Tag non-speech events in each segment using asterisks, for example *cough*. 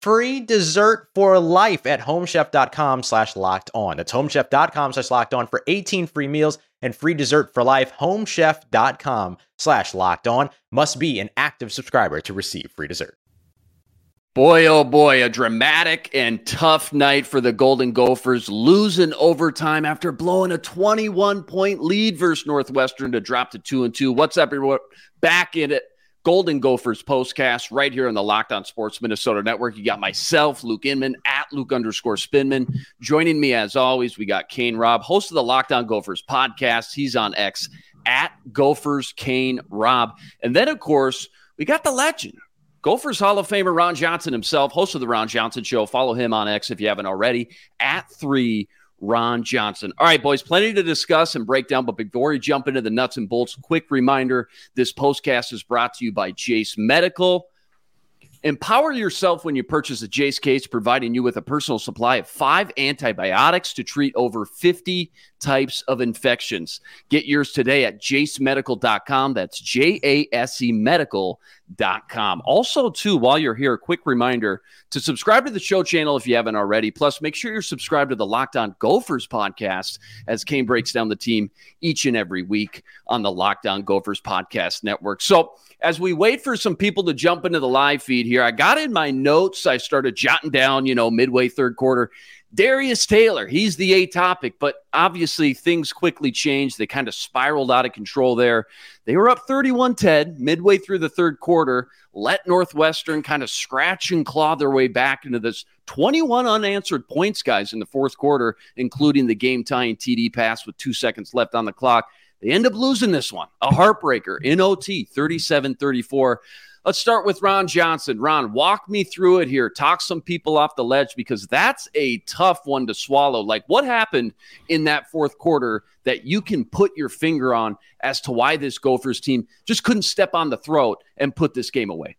free dessert for life at homechef.com slash locked on. That's homechef.com slash locked on for 18 free meals and free dessert for life. Homechef.com slash locked on must be an active subscriber to receive free dessert. Boy, oh boy, a dramatic and tough night for the Golden Gophers, losing overtime after blowing a 21 point lead versus Northwestern to drop to two and two. What's up, everyone? Back in it Golden Gophers postcast right here on the Locked On Sports Minnesota Network. You got myself, Luke Inman, at Luke underscore Spinman. Joining me as always, we got Kane Rob, host of the Locked On Gophers podcast. He's on X at Gophers Kane Rob. And then, of course, we got the legend, Gophers Hall of Famer Ron Johnson himself, host of the Ron Johnson Show. Follow him on X if you haven't already, at three Ron Johnson. All right, boys, plenty to discuss and break down. But before we jump into the nuts and bolts, quick reminder this postcast is brought to you by Jase Medical. Empower yourself when you purchase a Jase case, providing you with a personal supply of five antibiotics to treat over 50 types of infections. Get yours today at jasemedical.com. That's J A S E medical.com. Also, too, while you're here, a quick reminder to subscribe to the show channel if you haven't already. Plus, make sure you're subscribed to the Locked On Gophers podcast as Kane breaks down the team each and every week on the Locked On Gophers podcast network. So, as we wait for some people to jump into the live feed here, I got in my notes, I started jotting down, you know, midway third quarter. Darius Taylor, he's the A topic, but obviously things quickly changed. They kind of spiraled out of control there. They were up 31 10 midway through the third quarter, let Northwestern kind of scratch and claw their way back into this 21 unanswered points, guys, in the fourth quarter, including the game tying TD pass with two seconds left on the clock. They end up losing this one, a heartbreaker in OT, 37 34. Let's start with Ron Johnson. Ron, walk me through it here. Talk some people off the ledge because that's a tough one to swallow. Like, what happened in that fourth quarter that you can put your finger on as to why this Gophers team just couldn't step on the throat and put this game away?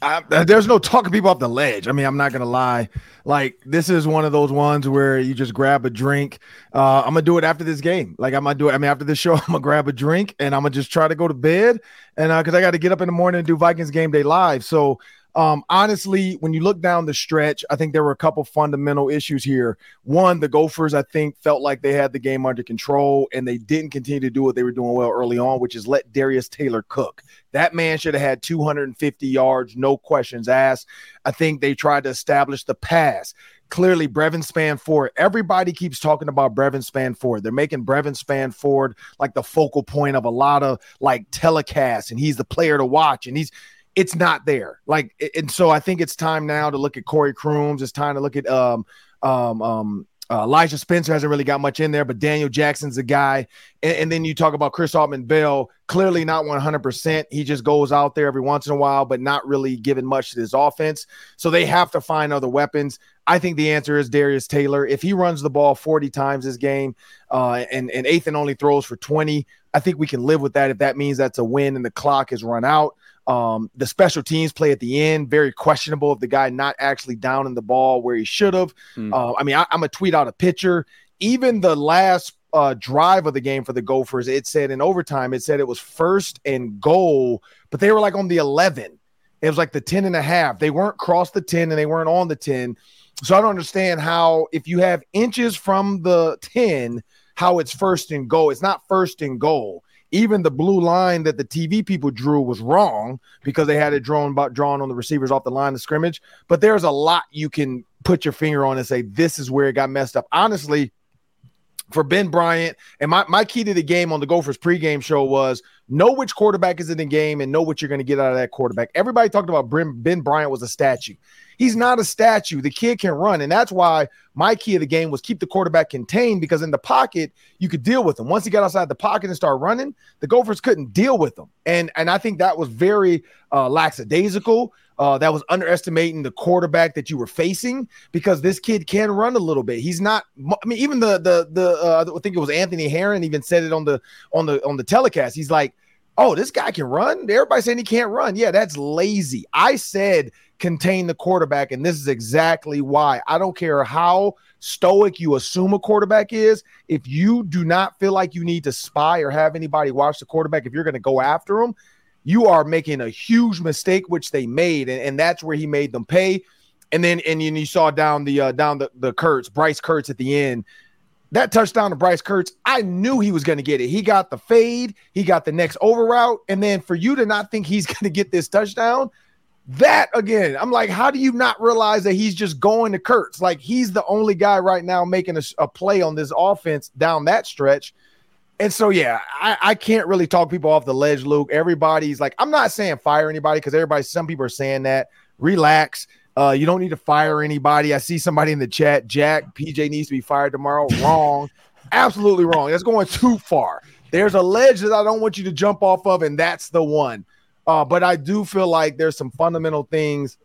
I, there's no talking people off the ledge. I mean, I'm not gonna lie. Like this is one of those ones where you just grab a drink. Uh, I'm gonna do it after this game. Like I'm gonna do it. I mean, after this show, *laughs* I'm gonna grab a drink and I'm gonna just try to go to bed. And because uh, I got to get up in the morning and do Vikings game day live, so um, honestly, when you look down the stretch, I think there were a couple fundamental issues here. One, the Gophers, I think, felt like they had the game under control and they didn't continue to do what they were doing well early on, which is let Darius Taylor cook. That man should have had 250 yards, no questions asked. I think they tried to establish the pass clearly Brevyn Spann-Ford. Everybody keeps talking about Brevyn Spann-Ford. They're making Brevyn Spann-Ford like the focal point of a lot of like telecasts, and he's the player to watch. And he's it's not there. Like, and so I think it's time now to look at Corey Crooms. It's time to look at um um um uh, Elijah Spencer hasn't really got much in there, but Daniel Jackson's a guy. And, and then you talk about Chris Autman-Bell, clearly not 100%. He just goes out there every once in a while, but not really giving much to this offense. So they have to find other weapons. I think the answer is Darius Taylor. If he runs the ball 40 times this game uh, and, and Ethan only throws for 20, I think we can live with that if that means that's a win and the clock is run out. Um, the special teams play at the end, very questionable of the guy not actually down in the ball where he should have. Mm. Uh, I mean, I, am gonna tweet out a picture. even the last uh, drive of the game for the Gophers, it said in overtime, it said it was first and goal, but they were like on the 11. It was like the 10 and a half. They weren't cross the 10 and they weren't on the 10. So I don't understand how, if you have inches from the 10, how it's first and goal. It's not first and goal. Even the blue line that the TV people drew was wrong because they had it drawn about drawn on the receivers off the line of scrimmage. But there's a lot you can put your finger on and say this is where it got messed up. Honestly, for Ben Bryant. And my, my key to the game on the Gophers pregame show was know which quarterback is in the game and know what you're going to get out of that quarterback. Everybody talked about Ben, Bryant was a statue. He's not a statue. The kid can run. And that's why my key of the game was keep the quarterback contained because in the pocket, you could deal with him. Once he got outside the pocket and started running, the Gophers couldn't deal with him. And, and I think that was very uh, lackadaisical. Uh, that was underestimating the quarterback that you were facing because this kid can run a little bit. He's not. I mean, even the the the uh, I think it was Anthony Herron even said it on the on the on the telecast. He's like, "Oh, this guy can run." Everybody saying he can't run. Yeah, that's lazy. I said contain the quarterback, and this is exactly why. I don't care how stoic you assume a quarterback is. If you do not feel like you need to spy or have anybody watch the quarterback, if you're going to go after him, you are making a huge mistake, which they made, and, and that's where he made them pay. And then and you saw down the uh, down the the Kurtz, Bryce Kurtz at the end. That touchdown to Bryce Kurtz, I knew he was going to get it. He got the fade, he got the next over route, and then for you to not think he's *laughs* going to get this touchdown, that again, I'm like, how do you not realize that he's just going to Kurtz? Like he's the only guy right now making a, a play on this offense down that stretch. And so, yeah, I, I can't really talk people off the ledge, Luke. Everybody's like, I'm not saying fire anybody because everybody, some people are saying that. Relax. Uh, you don't need to fire anybody. I see somebody in the chat, Jack, PJ needs to be fired tomorrow. *laughs* Wrong. Absolutely wrong. That's going too far. There's a ledge that I don't want you to jump off of, and that's the one. Uh, but I do feel like there's some fundamental things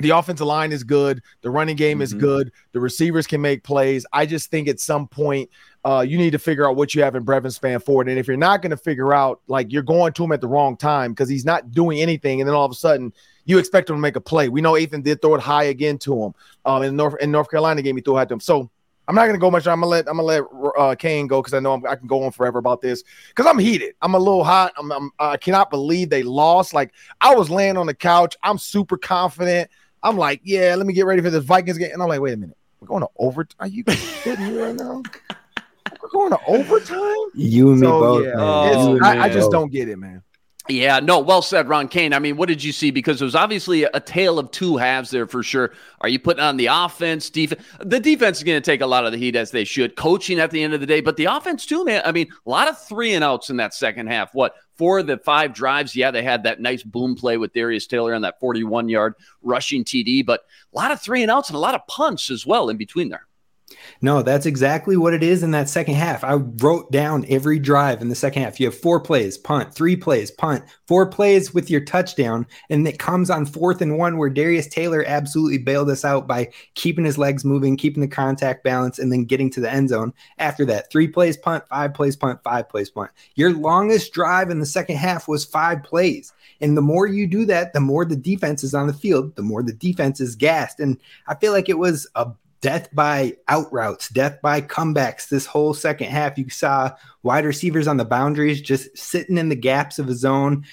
the offensive line is good. The running game mm-hmm. is good. The receivers can make plays. I just think at some point uh, you need to figure out what you have in Brevyn Spann-Ford. And if you're not going to figure out, like you're going to him at the wrong time because he's not doing anything, and then all of a sudden you expect him to make a play. We know Ethan did throw it high again to him um, in North in North Carolina game. He threw it to him. So I'm not gonna go much. I'm gonna let I'm gonna let uh, Kane go because I know I'm, i can go on forever about this because I'm heated. I'm a little hot. I'm, I'm I cannot believe they lost. Like I was laying on the couch. I'm super confident. I'm like, yeah, let me get ready for this Vikings game. And I'm like, wait a minute, we're going to overtime. Are you *laughs* kidding me right now? We're going to overtime. You and so, me both. Yeah, oh, I, I just don't get it, man. Yeah, no, well said, Ron Kane. I mean, what did you see? Because it was obviously a tale of two halves there for sure. Are you putting on the offense, defense? The defense is going to take a lot of the heat as they should, coaching at the end of the day, but the offense too, man. I mean, a lot of three and outs in that second half. What four of the five drives? Yeah, they had that nice boom play with Darius Taylor on that 41 yard rushing TD, but a lot of three and outs and a lot of punts as well in between there. No, that's exactly what it is in that second half. I wrote down every drive in the second half. You have four plays, punt, three plays, punt, four plays with your touchdown. And it comes on fourth and one where Darius Taylor absolutely bailed us out by keeping his legs moving, keeping the contact balance, and then getting to the end zone. After that, three plays, punt, five plays, punt, five plays, punt. Your longest drive in the second half was five plays. And the more you do that, the more the defense is on the field, the more the defense is gassed. And I feel like it was a death by out routes, death by comebacks. This whole second half, you saw wide receivers on the boundaries just sitting in the gaps of a zone.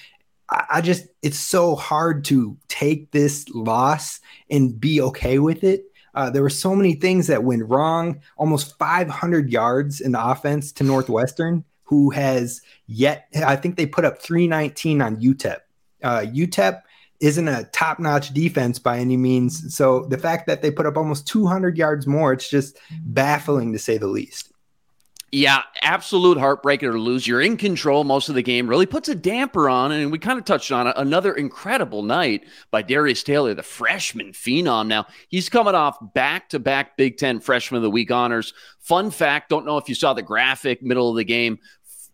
I, I just, it's so hard to take this loss and be okay with it. Uh, there were so many things that went wrong. Almost 500 yards in the offense to Northwestern, who has yet, I think they put up 319 on UTEP. Uh, UTEP isn't a top notch defense by any means. So the fact that they put up almost 200 yards more, it's just baffling to say the least. Yeah, absolute heartbreaker to lose. You're in control most of the game. Really puts a damper on, and we kind of touched on it. Another incredible night by Darius Taylor, the freshman phenom. Now he's coming off back-to-back Big Ten Freshman of the Week honors. Fun fact: don't know if you saw the graphic middle of the game.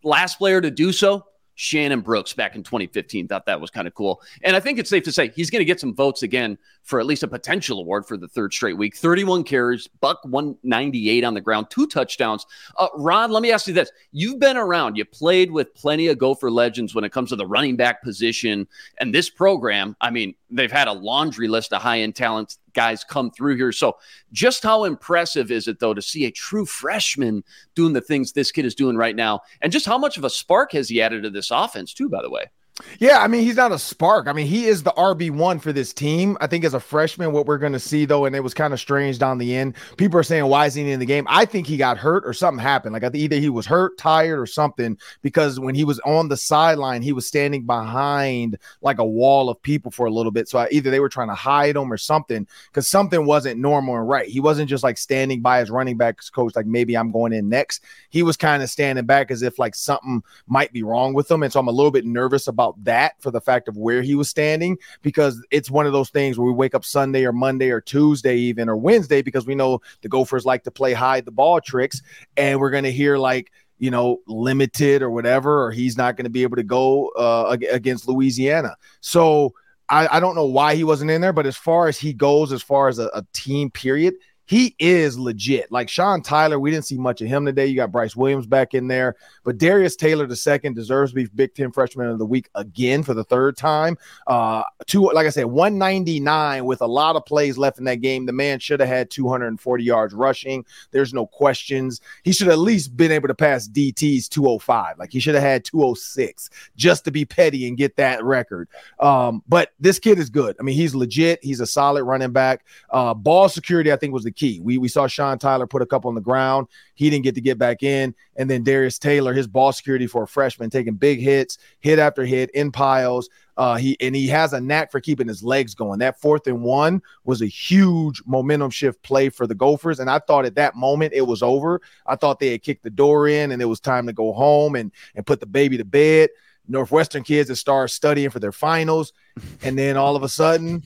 Last player to do so, Shannon Brooks back in 2015. Thought that was kind of cool. And I think it's safe to say he's going to get some votes again for at least a potential award for the third straight week. 31 carries, buck 198 on the ground, two touchdowns. Uh, Ron, let me ask you this. You've been around, you played with plenty of Gopher legends when it comes to the running back position. And this program, I mean, they've had a laundry list of high end talents guys come through here. So, just how impressive is it, though, to see a true freshman doing the things this kid is doing right now? And just how much of a spark has he added to this offense, too, by the way? Yeah, I mean, he's not a spark. I mean, he is the RB1 for this team. I think as a freshman, what we're going to see, though, and it was kind of strange down the end, people are saying, why is he in the game? I think he got hurt or something happened. Like, either he was hurt, tired, or something, because when he was on the sideline, he was standing behind like a wall of people for a little bit. So I, either they were trying to hide him or something, because something wasn't normal and right. He wasn't just like standing by his running backs coach, like maybe I'm going in next. He was kind of standing back as if like something might be wrong with him. And so I'm a little bit nervous about that for the fact of where he was standing because it's one of those things where we wake up Sunday or Monday or Tuesday, even or Wednesday, because we know the Gophers like to play hide the ball tricks. And we're going to hear like, you know, limited or whatever, or he's not going to be able to go uh, against Louisiana. So I, I, don't know why he wasn't in there, but as far as he goes, as far as a, a team period, he is legit. Like Sean Tyler, we didn't see much of him today. You got Bryce Williams back in there, but Darius Taylor the second deserves to be Big Ten Freshman of the Week again for the third time. Uh, two, like I said, 199 with a lot of plays left in that game. The man should have had 240 yards rushing. There's no questions. He should at least been able to pass DT's 205. Like he should have had 206 just to be petty and get that record. Um, but this kid is good. I mean, he's legit. He's a solid running back. Uh, ball security, I think, was the key. We we saw Sean Tyler put a couple on the ground. He didn't get to get back in, and then Darius Taylor, his ball security for a freshman, taking big hits, hit after hit in piles. Uh, he and he has a knack for keeping his legs going. That fourth and one was a huge momentum shift play for the Gophers, and I thought at that moment it was over. I thought they had kicked the door in, and it was time to go home and and put the baby to bed. Northwestern kids that start studying for their finals, and then all of a sudden,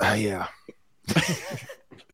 uh, yeah. *laughs*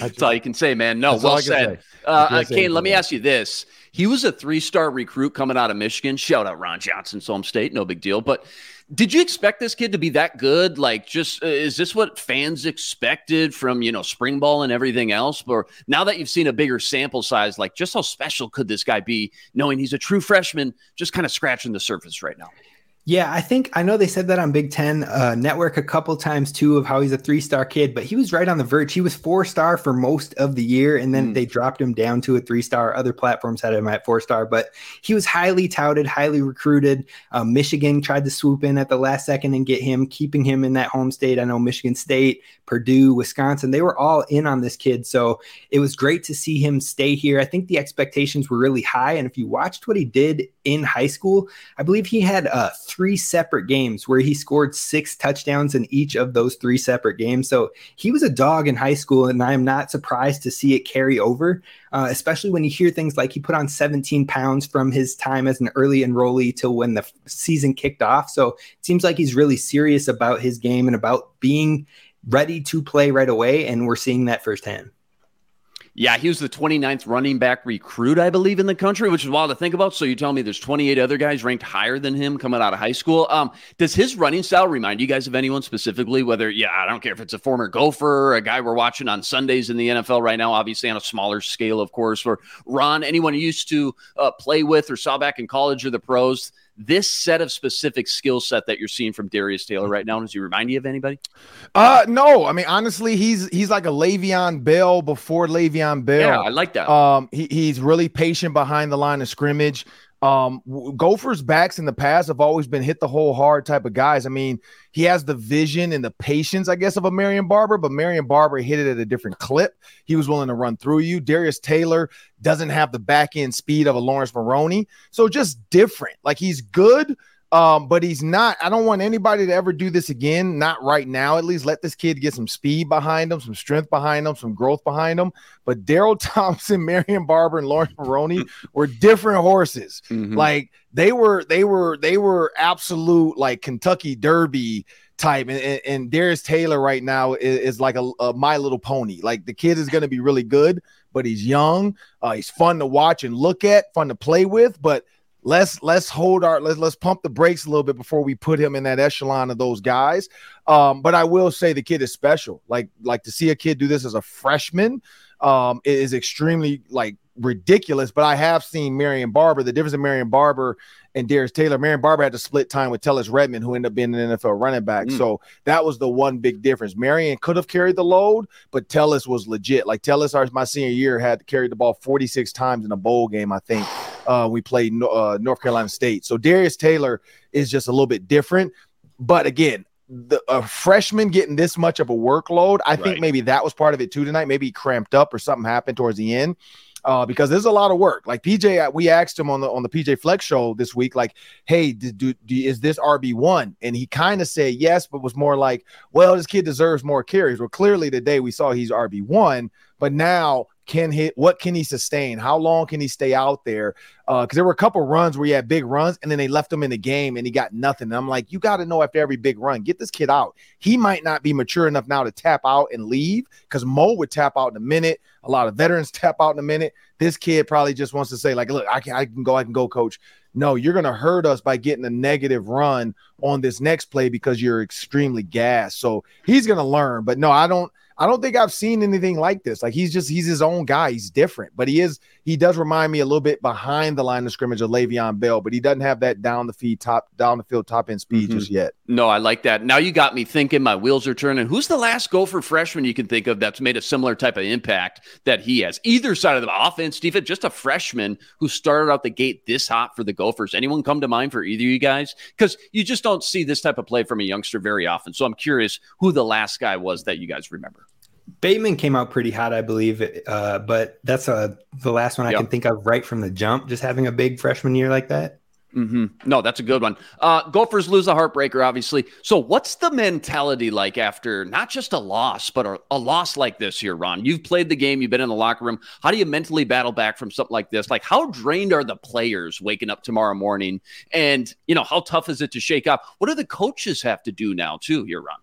That's all you can say, man. No, well said. Uh, uh, Kane, let me ask you this. He was a three star recruit coming out of Michigan. Shout out Ron Johnson, Home State. No big deal. But did you expect this kid to be that good? Like, just uh, is this what fans expected from, you know, spring ball and everything else? Or now that you've seen a bigger sample size, like, just how special could this guy be knowing he's a true freshman, just kind of scratching the surface right now? Yeah, I think I know they said that on Big Ten uh, Network a couple times too of how he's a three star kid, but he was right on the verge. He was four star for most of the year, and then mm. they dropped him down to a three star. Other platforms had him at four star, but he was highly touted, highly recruited. Uh, Michigan tried to swoop in at the last second and get him, keeping him in that home state. I know Michigan State, Purdue, Wisconsin, they were all in on this kid. So it was great to see him stay here. I think the expectations were really high. And if you watched what he did in high school, I believe he had uh, three separate games where he scored six touchdowns in each of those three separate games. So he was a dog in high school. And I'm not surprised to see it carry over, uh, especially when you hear things like he put on 17 pounds from his time as an early enrollee till when the season kicked off. So it seems like he's really serious about his game and about being ready to play right away. And we're seeing that firsthand. Yeah, he was the 29th running back recruit, I believe, in the country, which is wild to think about. So you tell me there's 28 other guys ranked higher than him coming out of high school. Um, does his running style remind you guys of anyone specifically? Whether, yeah, I don't care if it's a former Gopher, a guy we're watching on Sundays in the NFL right now, obviously on a smaller scale, of course, or Ron, anyone you used to uh, play with or saw back in college or the pros this set of specific skill set that you're seeing from Darius Taylor right now, does he remind you of anybody? Uh no. I mean, honestly, he's he's like a Le'Veon Bell before Le'Veon Bell. Yeah, I like that. Um, he, he's really patient behind the line of scrimmage. Um, Gophers backs in the past have always been hit the whole hard type of guys. I mean, he has the vision and the patience, I guess, of a Marion Barber, but Marion Barber hit it at a different clip. He was willing to run through you. Darius Taylor doesn't have the back end speed of a Laurence Maroney, so just different. Like he's good, um, but he's not. I don't want anybody to ever do this again. Not right now, at least. Let this kid get some speed behind him, some strength behind him, some growth behind him. But Daryl *laughs* Thompson, Marion Barber, and Laurence Maroney *laughs* were different horses. Mm-hmm. Like they were, they were, they were absolute like Kentucky Derby type. And, and, and Darius Taylor right now is, is like a, a, My Little Pony. Like the kid is going to be really good, but he's young. Uh, he's fun to watch and look at, fun to play with. But let's let's hold our let's let's pump the brakes a little bit before we put him in that echelon of those guys. Um, but I will say the kid is special. Like like to see a kid do this as a freshman um, is extremely like ridiculous. But I have seen Marion Barber. The difference in Marion Barber and Darius Taylor. Marion Barber had to split time with Tellis Redmon, who ended up being an NFL running back. Mm. So that was the one big difference. Marion could have carried the load, but Tellis was legit. Like Tellis, my senior year, had carried the ball 46 times in a bowl game, I think. *sighs* Uh, we played uh, North Carolina State. So Darius Taylor is just a little bit different. But again, the a freshman getting this much of a workload, I right. think maybe that was part of it too tonight. Maybe he cramped up or something happened towards the end uh, because there's a lot of work. Like PJ, we asked him on the on the PJ Fleck show this week, like, "Hey, do, do, do is this RB one?" And he kind of said yes, but was more like, "Well, this kid deserves more carries." Well, clearly today we saw he's RB one, but now can hit what can he sustain? How long can he stay out there? Uh, because uh, there were a couple runs where he had big runs and then they left him in the game and he got nothing. And i'm like you got to know after every big run get this kid out. He might not be mature enough now to tap out and leave because mo would tap out in a minute. A lot of veterans tap out in a minute. This kid probably just wants to say like look i can, I can go i can go coach. No you're going to hurt us by getting a negative run on this next play because you're extremely gassed. So he's going to learn but no i don't I don't think I've seen anything like this. Like he's just he's his own guy. He's different, but he is he does remind me a little bit behind the line of scrimmage of Le'Veon Bell, but he doesn't have that down the feed top down the field top end speed mm-hmm. just yet. No, I like that. Now you got me thinking. My wheels are turning. Who's the last Gopher freshman you can think of that's made a similar type of impact that he has? Either side of the offense, Steve, just a freshman who started out the gate this hot for the Gophers. Anyone come to mind for either of you guys? Because you just don't see this type of play from a youngster very often. So I'm curious who the last guy was that you guys remember. Bateman came out pretty hot, I believe, uh, but that's uh, the last one I yep. can think of right from the jump. Just having a big freshman year like that. Mm-hmm. No, that's a good one. Uh, Gophers lose a heartbreaker, obviously. So, what's the mentality like after not just a loss, but a, a, loss like this here, Ron? You've played the game, you've been in the locker room. How do you mentally battle back from something like this? Like, how drained are the players waking up tomorrow morning? And, you know, how tough is it to shake up? What do the coaches have to do now, too, here, Ron?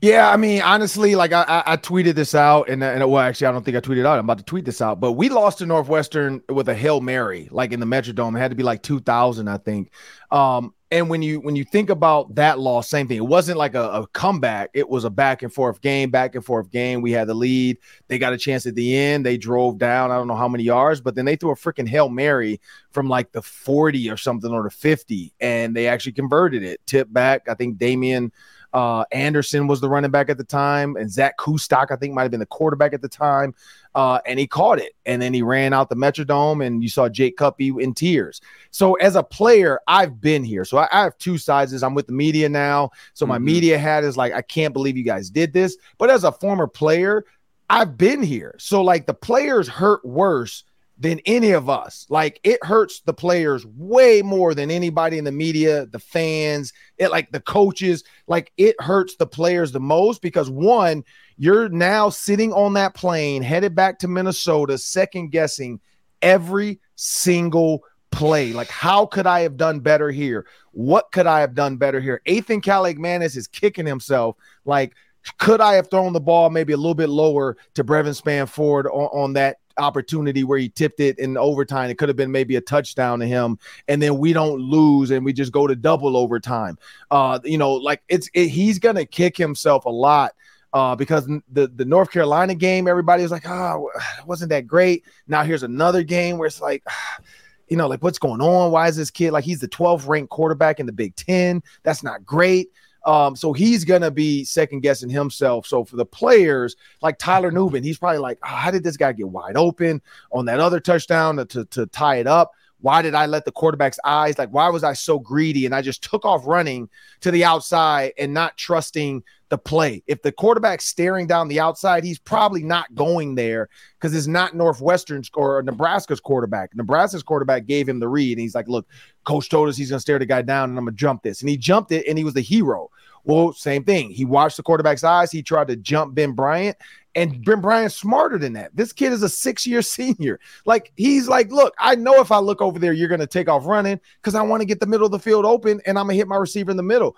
Yeah, I mean, honestly, like I, I, tweeted this out, and, and well, actually, I don't think I tweeted out. I'm about to tweet this out, but we lost to Northwestern with a hail mary, like in the Metrodome. It had to be like 2,000, I think. Um, and when you when you think about that loss, same thing. It wasn't like a, a, comeback. It was a back and forth game, back and forth game. We had the lead. They got a chance at the end. They drove down. I don't know how many yards, but then they threw a freaking hail mary from like the 40 or something or the 50, and they actually converted it. Tip back. I think Damien uh, Anderson was the running back at the time, and Zak Kustok, I think, might have been the quarterback at the time. Uh, and he caught it. And then he ran out the Metrodome, and you saw Jake Cuppy in tears. So, as a player, I've been here. So, I, I have two sizes. I'm with the media now. So, my mm-hmm. media hat is like, I can't believe you guys did this. But as a former player, I've been here. So, like, the players hurt worse than any of us. Like it hurts the players way more than anybody in the media, the fans, it like the coaches. Like it hurts the players the most because one, you're now sitting on that plane headed back to Minnesota, second guessing every single play. Like, how could I have done better here? What could I have done better here? Ethan Kaliakmanis is kicking himself. Like, could I have thrown the ball maybe a little bit lower to Brevyn Spann-Ford on, on that opportunity where he tipped it in overtime. It could have been maybe a touchdown to him, and then we don't lose and we just go to double overtime. Uh, you know, like it's it, he's gonna kick himself a lot. Uh, because the the North Carolina game, everybody was like, oh, wasn't that great. Now here's another game where it's like, *sighs* you know, like what's going on? Why is this kid like he's the 12th ranked quarterback in the Big Ten? That's not great. Um, so he's gonna be second guessing himself. So for the players like Tyler Nubin, he's probably like, oh, how did this guy get wide open on that other touchdown to, to, to tie it up? Why did I let the quarterback's eyes like why was I so greedy and I just took off running to the outside and not trusting the play? If the quarterback's staring down the outside, he's probably not going there because it's not Northwestern's or Nebraska's quarterback. Nebraska's quarterback gave him the read and he's like, "Look, coach told us he's going to stare the guy down and I'm going to jump this." And he jumped it and he was the hero. Well, same thing. He watched the quarterback's eyes. He tried to jump Ben Bryant, and Ben Bryant's smarter than that. This kid is a six year *laughs* senior. Like, he's like, look, I know if I look over there, you're going to take off running because I want to get the middle of the field open and I'm going to hit my receiver in the middle.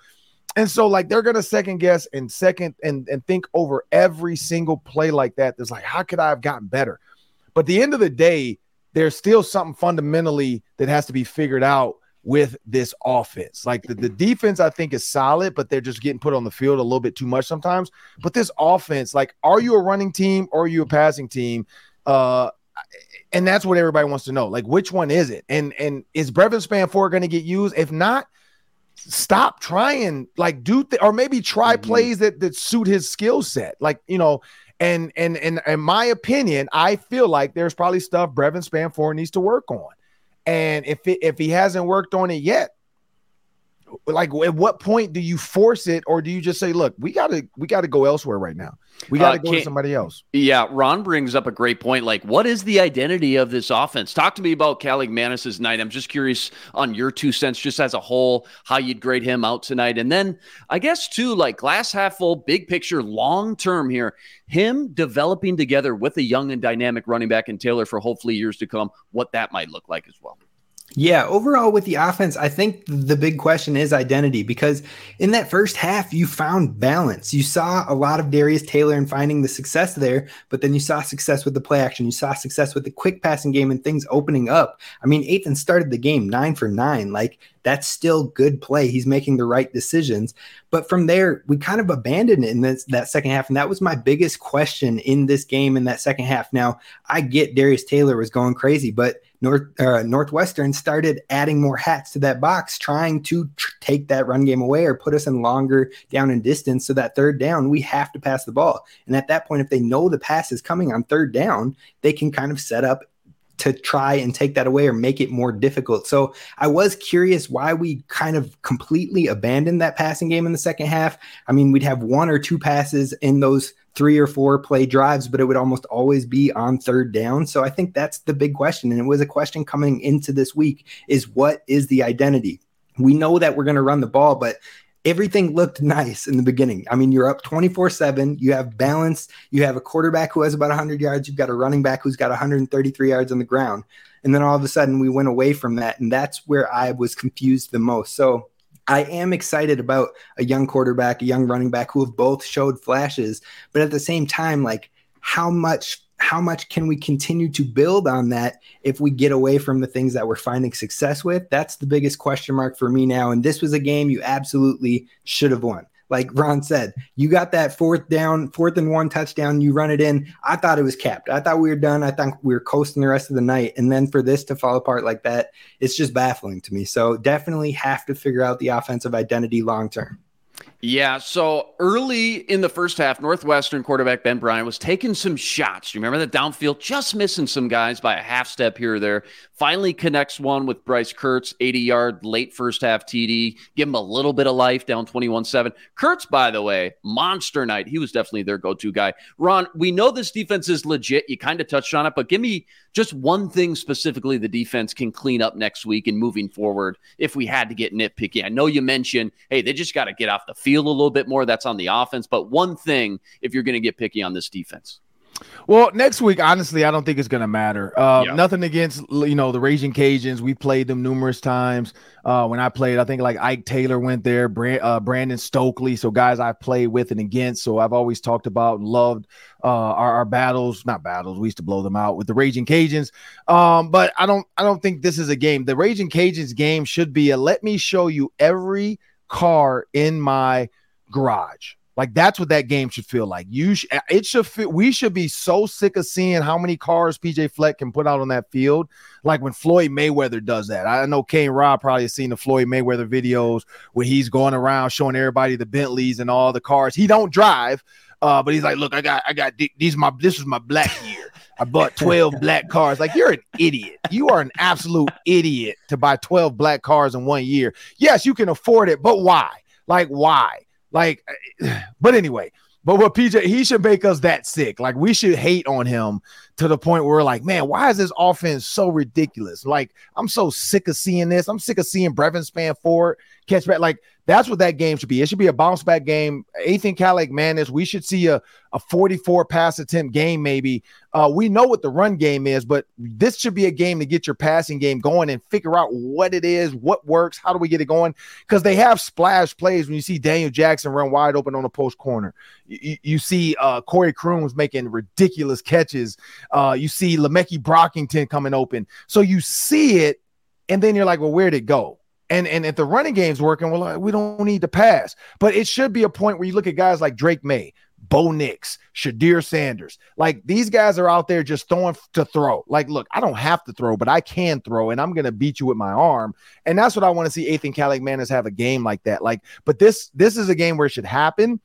And so, like, they're gonna second guess and second and and think over every single play like that. That's like, how could I have gotten better? But the end of the day, there's still something fundamentally that has to be figured out with this offense. Like the, the defense, I think is solid, but they're just getting put on the field a little bit too much sometimes. But this offense, like, are you a running team or are you a passing team? Uh, and that's what everybody wants to know. Like, which one is it? And and is Brevyn Spann-Ford going to get used? If not, stop trying. Like, do th- or maybe try mm-hmm. plays that that suit his skill set. Like, you know. And, and and in my opinion, I feel like there's probably stuff Brevyn Spann-Ford needs to work on. And if it, if he hasn't worked on it yet, like at what point do you force it or do you just say look we gotta we gotta go elsewhere right now. We gotta uh, go to somebody else. Yeah ron brings up a great point like what is the identity of this offense? Talk to me about Kaliakmanis's night. I'm just curious on your two cents just as a whole how you'd grade him out tonight. And then i guess too like glass half full big picture long term here him developing together with a young and dynamic running back and taylor for hopefully years to come what that might look like as well yeah, overall with the offense, I think the big question is identity because in that first half, you found balance. You saw a lot of Darius Taylor and finding the success there, but then you saw success with the play action. You saw success with the quick passing game and things opening up. I mean, Ethan started the game nine for nine. Like that's still good play. He's making the right decisions. But from there, we kind of abandoned it in this, that second half. And that was my biggest question in this game in that second half. Now, I get Darius Taylor was going crazy, but North uh, Northwestern started adding more hats to that box, trying to tr- take that run game away or put us in longer down and distance. So that third down, we have to pass the ball. And at that point, if they know the pass is coming on third down, they can kind of set up to try and take that away or make it more difficult. So I was curious why we kind of completely abandoned that passing game in the second half. I mean, we'd have one or two passes in those three or four play drives, but it would almost always be on third down. So I think that's the big question. And it was a question coming into this week is what is the identity? We know that we're going to run the ball, but everything looked nice in the beginning. I mean, you're up 24 7. You have balance. You have a quarterback who has about 100 yards. You've got a running back who's got 133 yards on the ground. And then all of a sudden, we went away from that. And that's where I was confused the most. So I am excited about a young quarterback, a young running back who have both showed flashes. But at the same time, like, how much how much can we continue to build on that if we get away from the things that we're finding success with? That's the biggest question mark for me now. And this was a game you absolutely should have won. Like Ron said, you got that fourth down, fourth and one touchdown, you run it in. I thought it was capped. I thought we were done. I thought we were coasting the rest of the night. And then for this to fall apart like that, it's just baffling to me. So definitely have to figure out the offensive identity long term. Yeah, so early in the first half, Northwestern quarterback Ben Bryant was taking some shots. You remember that downfield, just missing some guys by a half step here or there. Finally connects one with Bryce Kurtz, 80 yard late first half TD. Give him a little bit of life down 21 7. Kurtz, by the way, monster night. He was definitely their go to guy. Ron, we know this defense is legit. You kind of touched on it, but give me just one thing specifically the defense can clean up next week and moving forward if we had to get nitpicky. I know you mentioned, hey, they just got to get off the field a little bit more. That's on the offense. But one thing, if you're going to get picky on this defense. Well, next week, honestly, I don't think it's going to matter. Uh, yeah. Nothing against you know the Raging Cajuns. We played them numerous times. Uh, when I played, I think like Ike Taylor went there, Brand, uh, Brandon Stokley. So guys I've played with and against. So I've always talked about and loved uh, our, our, battles. Not battles. We used to blow them out with the Raging Cajuns. Um, but I don't. I don't think this is a game. The Raging Cajuns game should be a let me show you every car in my garage. Like that's what that game should feel like. You sh- it should feel we should be so sick of seeing how many cars PJ Fleck can put out on that field. Like when Floyd Mayweather does that. I know Kane Rob probably seen the Floyd Mayweather videos where he's going around showing everybody the Bentleys and all the cars. He don't drive, uh, but he's like, look, I got I got these my this is my black. I bought *laughs* 12 black cars. Like, you're an idiot. You are an absolute idiot to buy 12 black cars in one year. Yes, you can afford it, but why? Like, why? Like, *sighs* but anyway, but what PJ, he should make us that sick. Like, we should hate on him to the point where we're like, man, why is this offense so ridiculous? Like, I'm so sick of seeing this. I'm sick of seeing Brevyn Spann-Ford catch back. Like, That's what that game should be. It should be a bounce back game. Ethan Kaliakmanis, we should see a, a 44 pass attempt game, maybe. Uh, we know what the run game is, but this should be a game to get your passing game going and figure out what it is, what works, how do we get it going? Because they have splash plays when you see Daniel Jackson run wide open on the post corner. You, you see uh, Corey Crooms making ridiculous catches. Uh, you see Le'Meke Brockington coming open. So you see it, and then you're like, well, where'd it go? And and if the running game's working, well, we don't need to pass. But it should be a point where you look at guys like Drake Maye, Bo Nix, Shedeur Sanders. Like these guys are out there just throwing to throw. Like, look, I don't have to throw, but I can throw, and I'm gonna beat you with my arm. And that's what I want to see Ethan Kaliakmanis have a game like that. Like, but this this is a game where it should happen.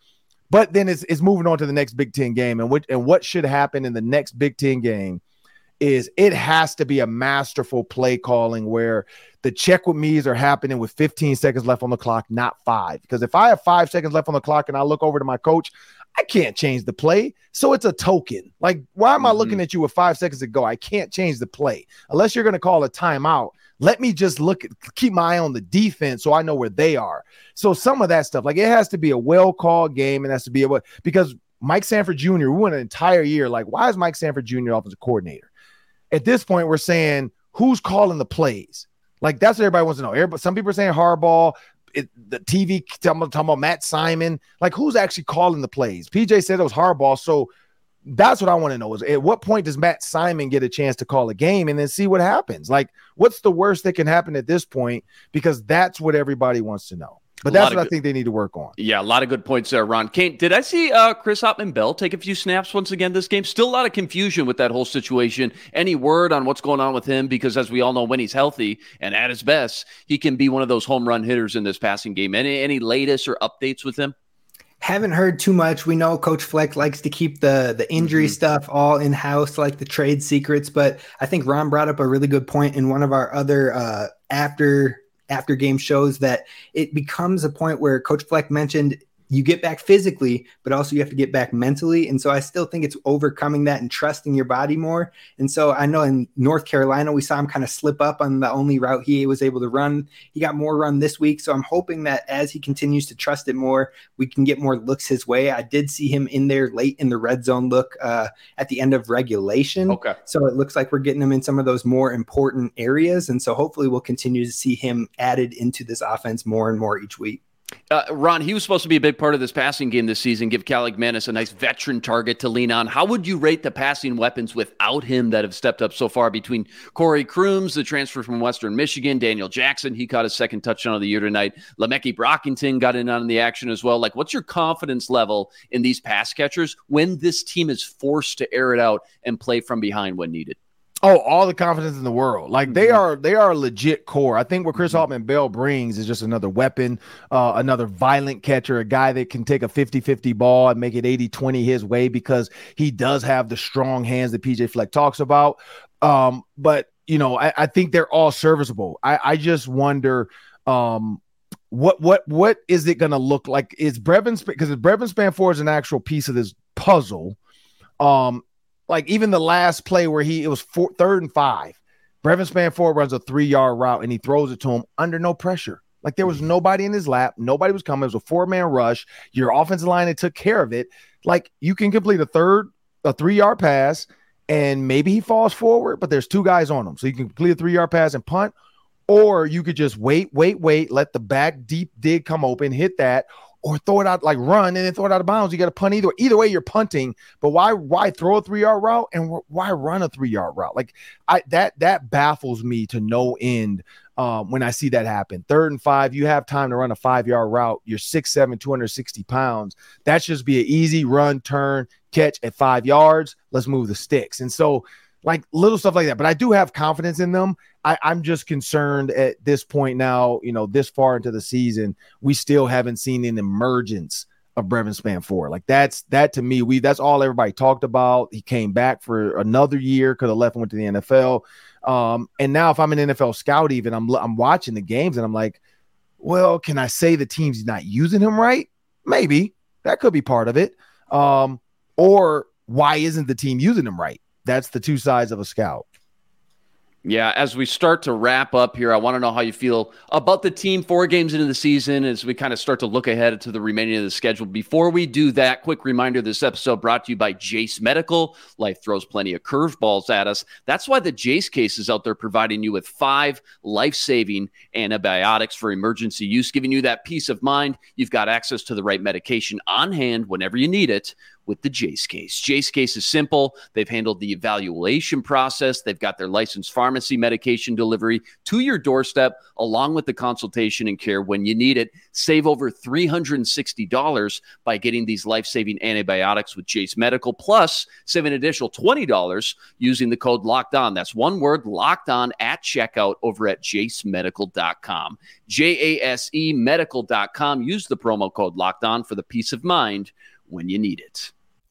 But then it's, it's moving on to the next Big Ten game, and what and what should happen in the next Big Ten game is it has to be a masterful play calling where the check with me's are happening with 15 seconds left on the clock, not five. Because if I have five seconds left on the clock and I look over to my coach, I can't change the play. So it's a token. Like, why am I mm-hmm. looking at you with five seconds to go? I can't change the play unless you're going to call a timeout. Let me just look, at, keep my eye on the defense so I know where they are. So some of that stuff, like it has to be a well called game and has to be able because Mike Sanford Jr. We went an entire year like, why is Mike Sanford Jr. offensive coordinator? At this point, we're saying who's calling the plays. Like that's what everybody wants to know. Everybody, some people are saying Harbaugh. It, the TV talking, about Matt Simon. Like who's actually calling the plays? PJ said it was Harbaugh. So that's what I want to know is at what point does Matt Simon get a chance to call a game and then see what happens? Like, what's the worst that can happen at this point? Because that's what everybody wants to know. But that's what good, I think they need to work on. Yeah, a lot of good points there, Ron. Kane, did I see uh, Chris Autman-Bell take a few snaps once again this game? Still a lot of confusion with that whole situation. Any word on what's going on with him? Because as we all know, when he's healthy and at his best, he can be one of those home run hitters in this passing game. Any any latest or updates with him? Haven't heard too much. We know Coach Fleck likes to keep the the injury mm-hmm. stuff all in house, like the trade secrets. But I think Ron brought up a really good point in one of our other uh, after after game shows that it becomes a point where Coach Fleck mentioned you get back physically, but also you have to get back mentally. And so I still think it's overcoming that and trusting your body more. And so I know in North Carolina, we saw him kind of slip up on the only route he was able to run. He got more run this week. So I'm hoping that as he continues to trust it more, we can get more looks his way. I did see him in there late in the red zone look uh, at the end of regulation. Okay. So it looks like we're getting him in some of those more important areas. And so hopefully we'll continue to see him added into this offense more and more each week. Uh, Ron, he was supposed to be a big part of this passing game this season, give Kaliakmanis a nice veteran target to lean on. How would you rate the passing weapons without him that have stepped up so far between Corey Crooms, the transfer from Western Michigan, Daniel Jackson, he caught his second touchdown of the year tonight, Le'Meke Brockington got in on the action as well. Like, what's your confidence level in these pass catchers when this team is forced to air it out and play from behind when needed? Oh, all the confidence in the world. Like they mm-hmm. are they are legit core. I think what Chris mm-hmm. Autman-Bell brings is just another weapon, uh, another violent catcher, a guy that can take a 50-50 ball and make it 80-20 his way because he does have the strong hands that PJ Fleck talks about. Um, but you know, I, I think they're all serviceable. I, I just wonder um what what what is it gonna look like? Is Brevyn because Brevyn Spann is an actual piece of this puzzle. Um, like even the last play where he it was four, third and five. Brevyn Spann runs a three yard route and he throws it to him under no pressure. Like there was mm-hmm. nobody in his lap, nobody was coming. It was a four man rush. Your offensive line that took care of it. Like you can complete a third, a three yard pass, and maybe he falls forward, but there's two guys on him, so you can complete a three yard pass and punt, or you could just wait, wait, wait, let the back deep dig come open, hit that, or throw it out like run and then throw it out of bounds. You got to punt either way. Either way, you're punting. But why why throw a three yard route and why run a three yard route? Like I that that baffles me to no end. Um, when I see that happen, third and five, you have time to run a five yard route. You're six seven, 260 pounds. That should be an easy run, turn, catch at five yards. Let's move the sticks. And so like little stuff like that. But I do have confidence in them. I, I'm just concerned at this point now, you know, this far into the season, we still haven't seen an emergence of Brevyn Spann Like that's that to me, we that's all everybody talked about. He came back for another year, could have left and went to the NFL. Um, and now if I'm an NFL scout, even I'm I'm watching the games and I'm like, well, can I say the team's not using him right? Maybe that could be part of it. Um, or why isn't the team using him right? That's the two sides of a scout. Yeah, as we start to wrap up here, I want to know how you feel about the team four games into the season as we kind of start to look ahead to the remaining of the schedule. Before we do that, quick reminder this episode brought to you by Jase Medical. Life throws plenty of curveballs at us. That's why the Jase case is out there providing you with five life saving antibiotics for emergency use, giving you that peace of mind. You've got access to the right medication on hand whenever you need it with the Jase case. Jase case is simple. They've handled the evaluation process. They've got their licensed pharmacy medication delivery to your doorstep, along with the consultation and care when you need it. Save over $360 by getting these life saving antibiotics with Jase Medical, plus save an additional $20 using the code locked on. That's one word locked on at checkout over at jasemedical.com. J A S E medical.com. Use the promo code locked on for the peace of mind when you need it.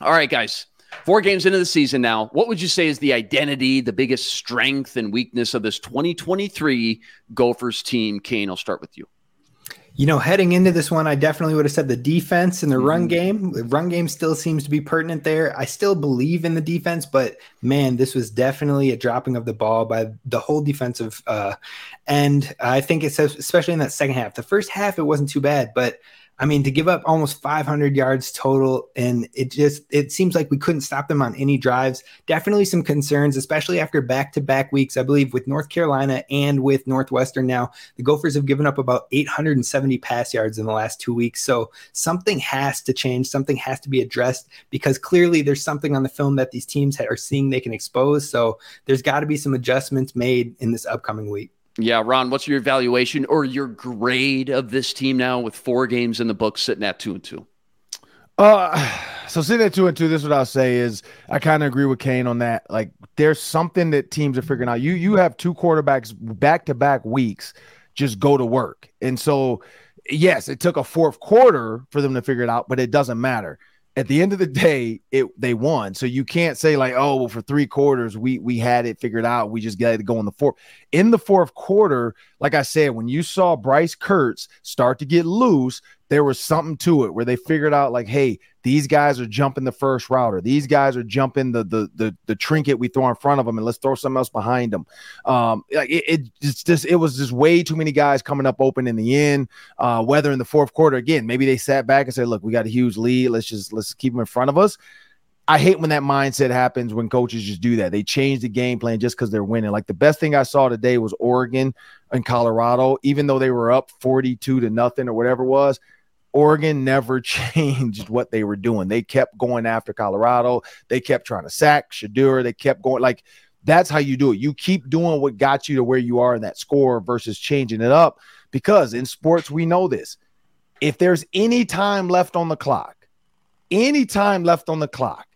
All right, guys. Four games into the season now. What would you say is the identity, the biggest strength and weakness of this 2023 Gophers team? Kane, I'll start with you. You know, heading into this one, I definitely would have said the defense and the mm-hmm. run game. The run game still seems to be pertinent there. I still believe in the defense, but man, this was definitely a dropping of the ball by the whole defensive uh, end. I think it's especially in that second half. The first half, it wasn't too bad, but I mean, to give up almost 500 yards total, and it just it seems like we couldn't stop them on any drives. Definitely some concerns, especially after back-to-back weeks. I believe with North Carolina and with Northwestern now, the Gophers have given up about 870 pass yards in the last two weeks. So something has to change. Something has to be addressed because clearly there's something on the film that these teams are seeing they can expose. So there's got to be some adjustments made in this upcoming week. Yeah, Ron, what's your evaluation or your grade of this team now with four games in the book sitting at two and two? Uh *sighs* so sitting at two and two, this is what I'll say is I kind of agree with Kane on that. Like there's something that teams are figuring out. You you have two quarterbacks back to back weeks just go to work. And so yes, it took a fourth quarter for them to figure it out, but it doesn't matter at the end of the day, it they won. So you can't say like, oh, well, for three quarters we we had it figured out. We just got to go in the fourth. In the fourth quarter, like I said, when you saw Bryce Kirtz start to get loose, there was something to it where they figured out like, hey, these guys are jumping the first router. These guys are jumping the the the, the trinket we throw in front of them, and let's throw something else behind them. Um, like it, it just, just it was just way too many guys coming up open in the end. Uh, whether in the fourth quarter again, maybe they sat back and said, look, we got a huge lead. Let's just let's keep them in front of us. I hate when that mindset happens when coaches just do that. They change the game plan just because they're winning. Like the best thing I saw today was Oregon and Colorado, even though they were up 42 to nothing or whatever it was. Oregon never *laughs* changed what they were doing. They kept going after Colorado. They kept trying to sack Shedeur. They kept going like that's how you do it. You keep doing what got you to where you are in that score versus changing it up. Because in sports, we know this. If there's any time left on the clock, any time left on the clock,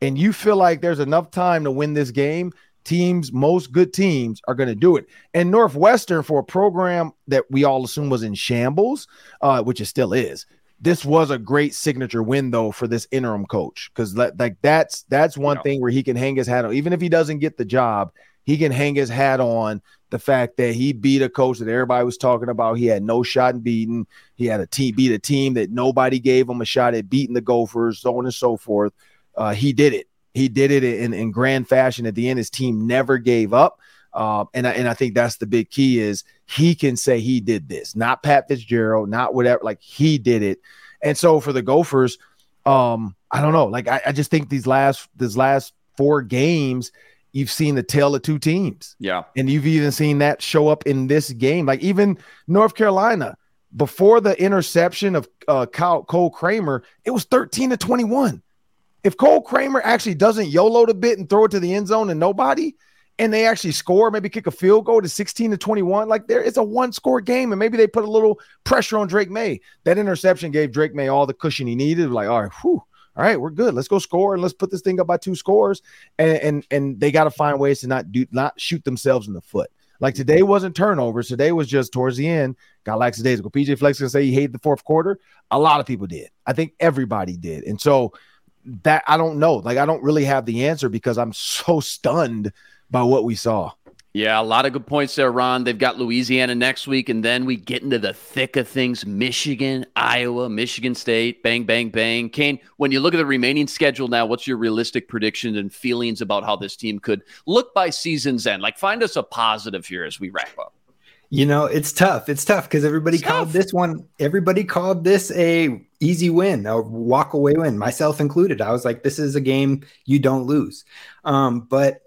and you feel like there's enough time to win this game, teams, most good teams are going to do it. And Northwestern, for a program that we all assume was in shambles, uh, which it still is, this was a great signature win though for this interim coach because like that's that's one yeah. thing where he can hang his hat on. Even if he doesn't get the job, he can hang his hat on the fact that he beat a coach that everybody was talking about. He had no shot in beating. He had a team beat a team that nobody gave him a shot at beating the Gophers, so on and so forth. Uh, he did it he did it in, in grand fashion. At the end, his team never gave up. Uh, and, I, and I think that's the big key is he can say he did this, not Pat Fitzgerald, not whatever, like he did it. And so for the Gophers, um, I don't know. Like I, I just think these last these last four games, you've seen the tale of two teams. Yeah. And you've even seen that show up in this game. Like even North Carolina, before the interception of uh, Cole Kramer, it was 13 to 21 if Cole Kramer actually doesn't YOLO a bit and throw it to the end zone and nobody, and they actually score, maybe kick a field goal to 16 to 21, like there it's a one score game, and maybe they put a little pressure on Drake Maye. That interception gave Drake Maye all the cushion he needed. Like, all right, whew, all right, we're good. Let's go score and let's put this thing up by two scores. And and and they got to find ways to not do not shoot themselves in the foot. Like today wasn't turnovers. Today was just towards the end, got lackadaisical. PJ Fleck can say he hated the fourth quarter. A lot of people did. I think everybody did. And so that I don't know. Like I don't really have the answer because I'm so stunned by what we saw. Yeah, a lot of good points there, Ron. They've got Louisiana next week, and then we get into the thick of things Michigan, Iowa, Michigan State, bang, bang, bang. Kane, when you look at the remaining schedule now, what's your realistic predictions and feelings about how this team could look by season's end? Like, find us a positive here as we wrap up. You know, it's tough. It's tough because everybody it's called tough. this one, everybody called this a easy win, a walk away win, myself included. I was like, this is a game you don't lose. Um, but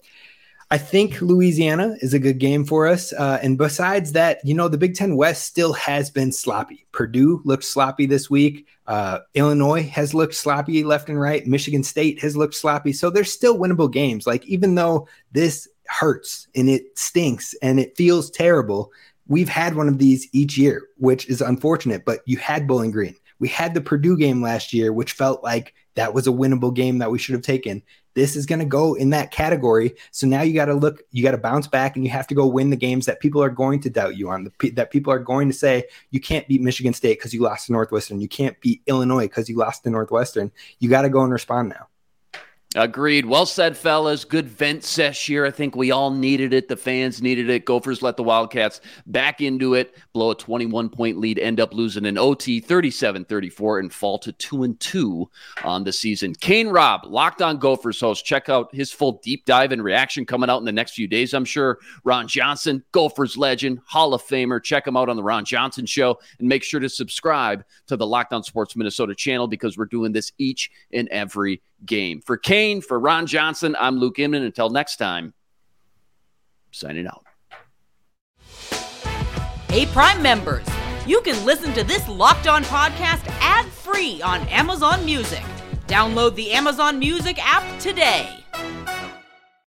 I think Louisiana is a good game for us. Uh, and besides that, you know, the Big Ten West still has been sloppy. Purdue looked sloppy this week. Uh, Illinois has looked sloppy left and right. Michigan State has looked sloppy. So there's still winnable games. Like, even though this hurts and it stinks and it feels terrible, we've had one of these each year, which is unfortunate. But you had Bowling Green. We had the Purdue game last year, which felt like that was a winnable game that we should have taken this is going to go in that category. So now you got to look, you got to bounce back and you have to go win the games that people are going to doubt you on, the, that people are going to say you can't beat Michigan State because you lost to Northwestern. You can't beat Illinois because you lost to Northwestern. You got to go and respond now. Agreed. Well said, fellas. Good vent sesh here. I think we all needed it. The fans needed it. Gophers let the Wildcats back into it, blow a 21 point lead, end up losing an OT 37 34, and fall to 2 and 2 on the season. Kane Rob, locked on Gophers host. Check out his full deep dive and reaction coming out in the next few days, I'm sure. Ron Johnson, Gophers legend, Hall of Famer. Check him out on the Ron Johnson Show and make sure to subscribe to the Locked On Sports Minnesota channel because we're doing this each and every game. For Kane, for Ron Johnson, I'm Luke Inman. Until next time, signing out. Hey, Prime members, you can listen to this locked on podcast ad free on Amazon Music. Download the Amazon Music app today.